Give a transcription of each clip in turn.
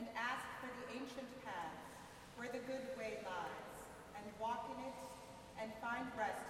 and ask for the ancient paths where the good way lies, and walk in it and find rest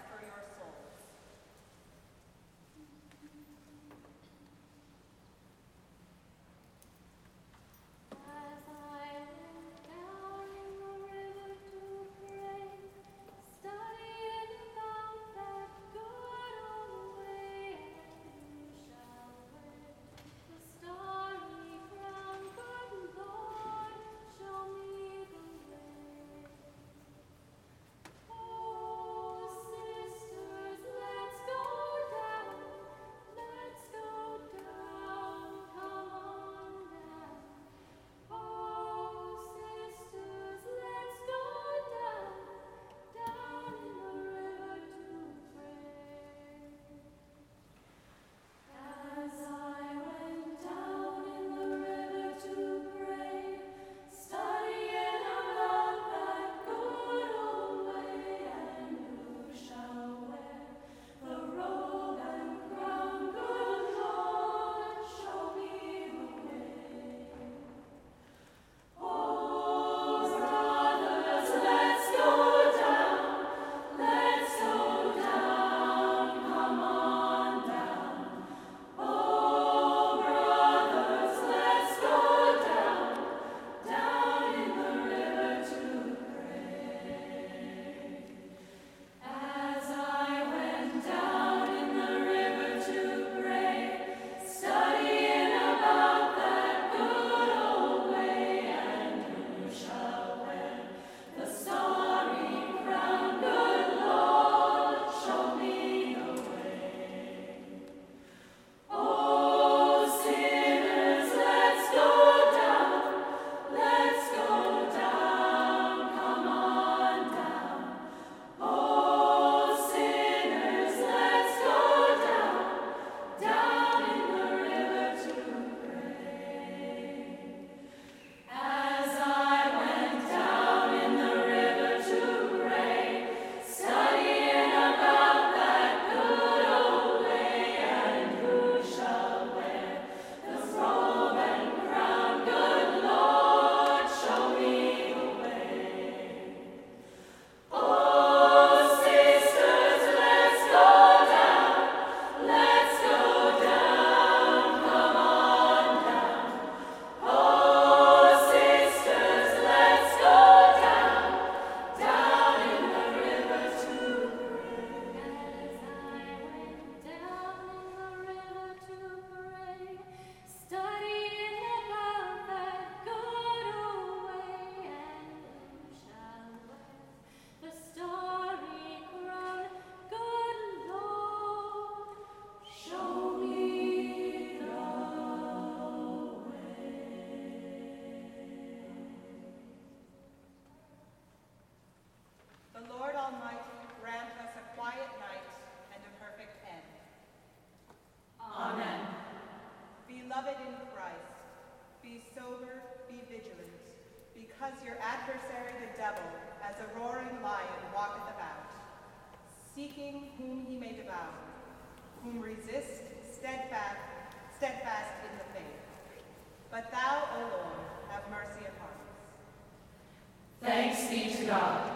job.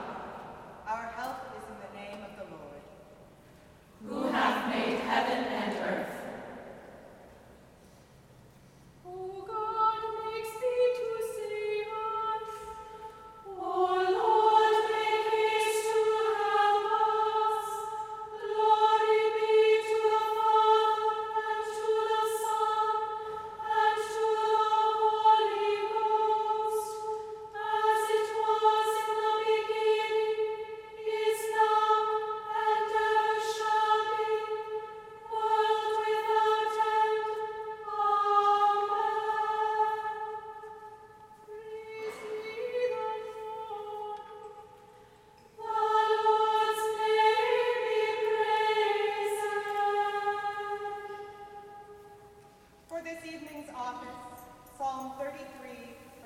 this evening's office, Psalm 33,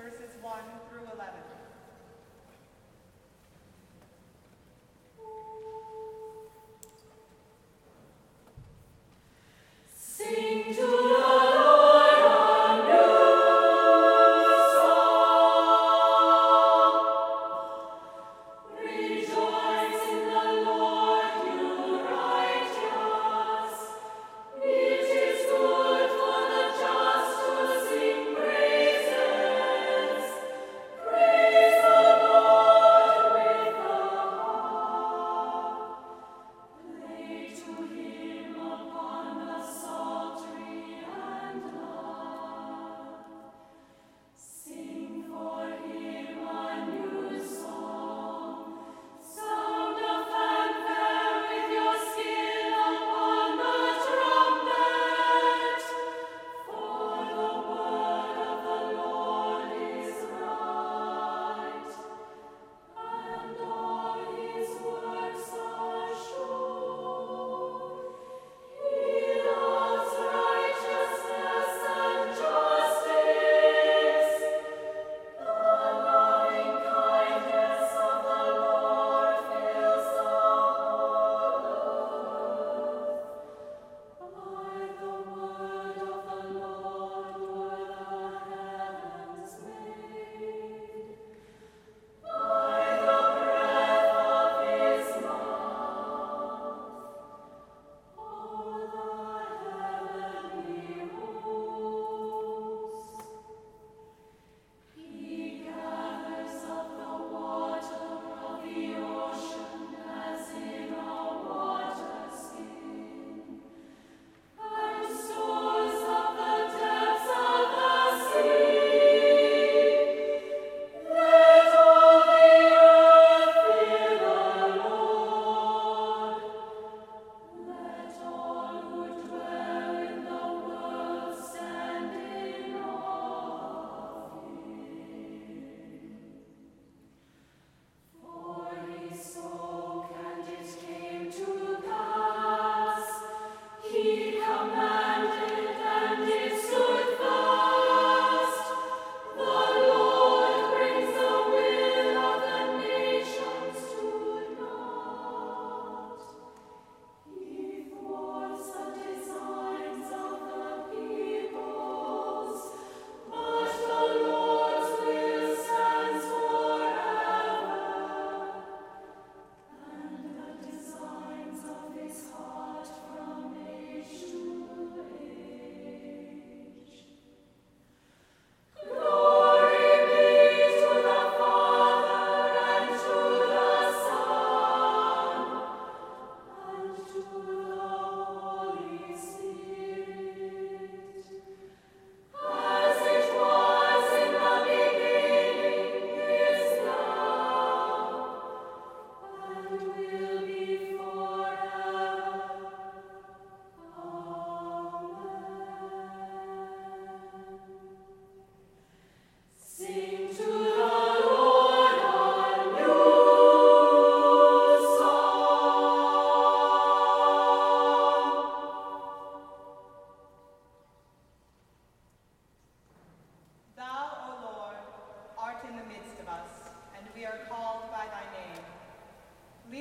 verses 1 through 11.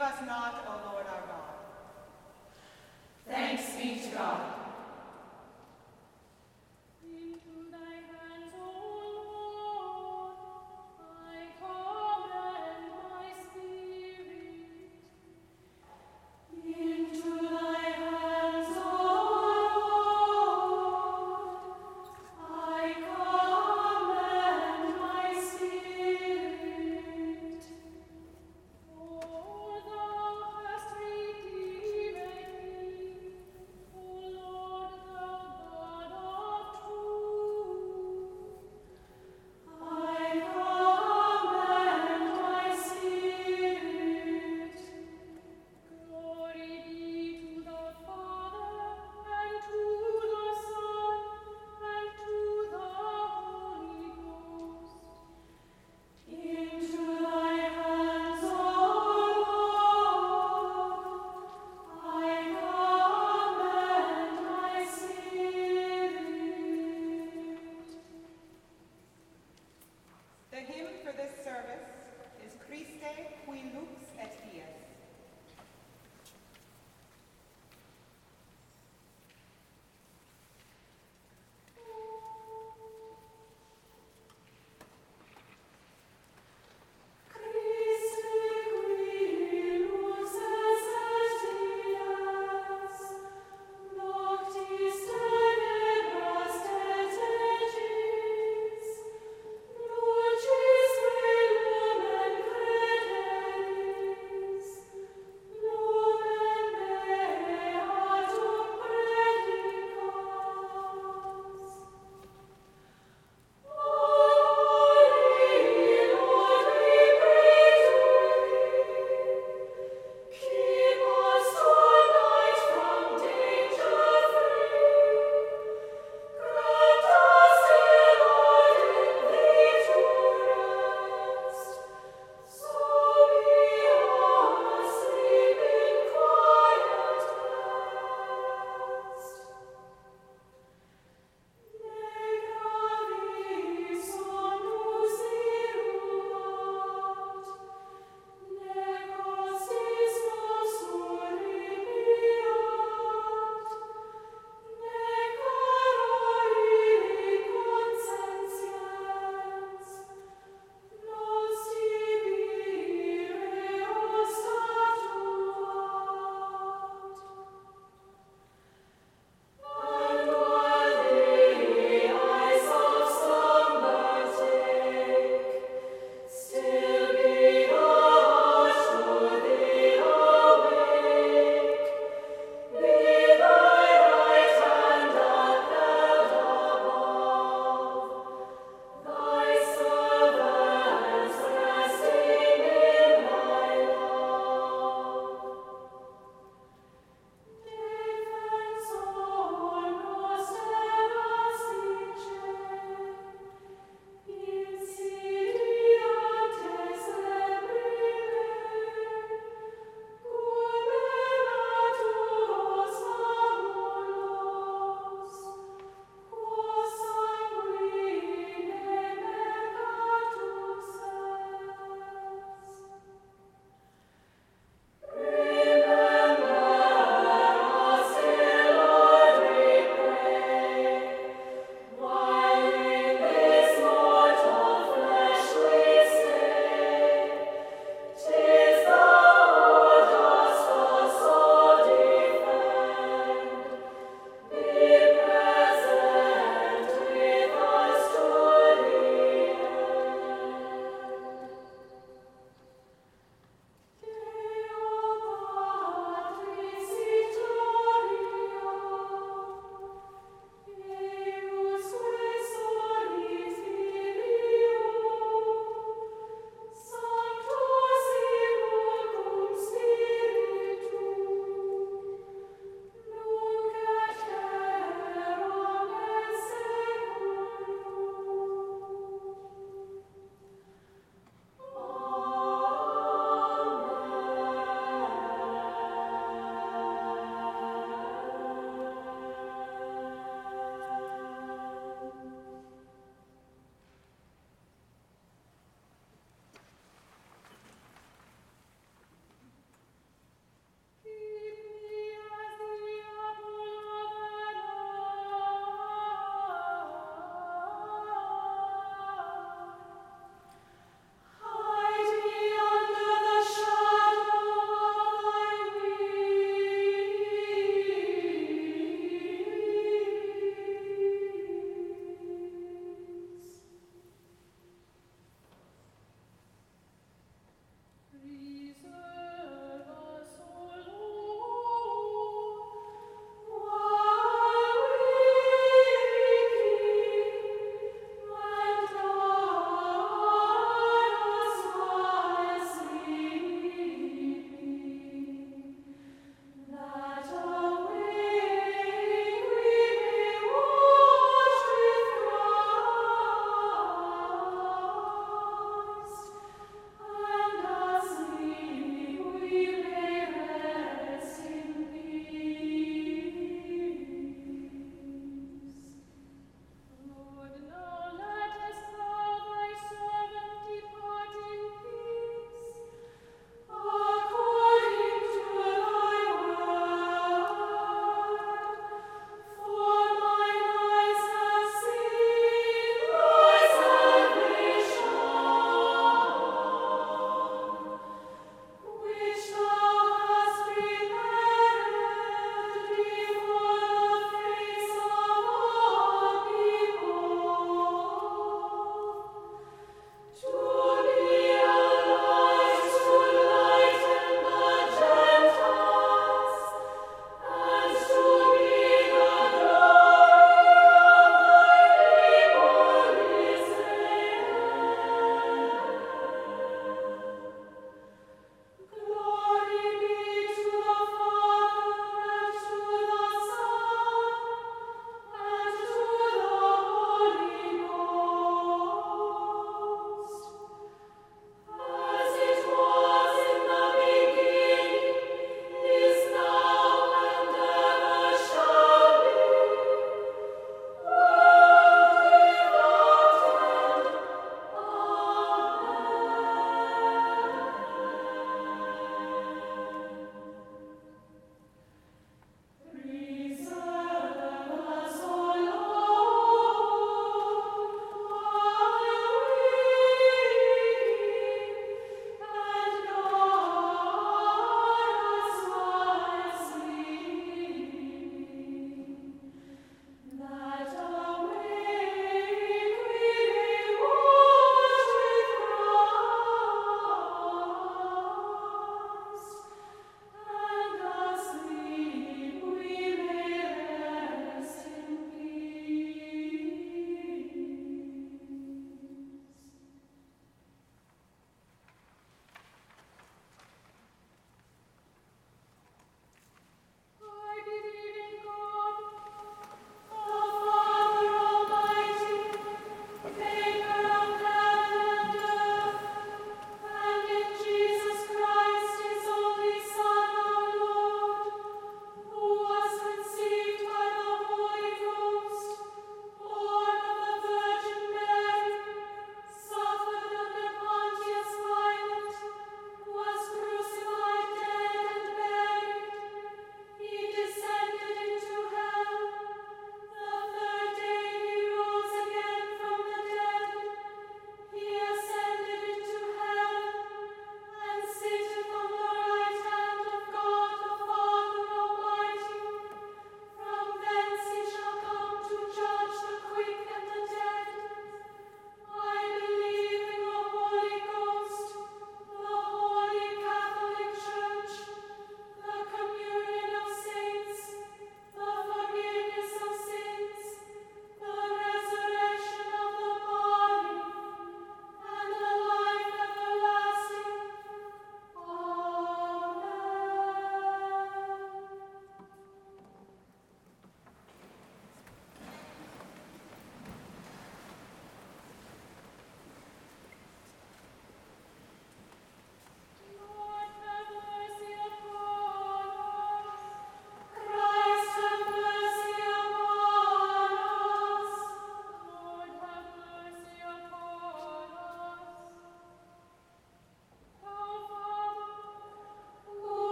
Leave us not, O Lord our God. Thanks be to God.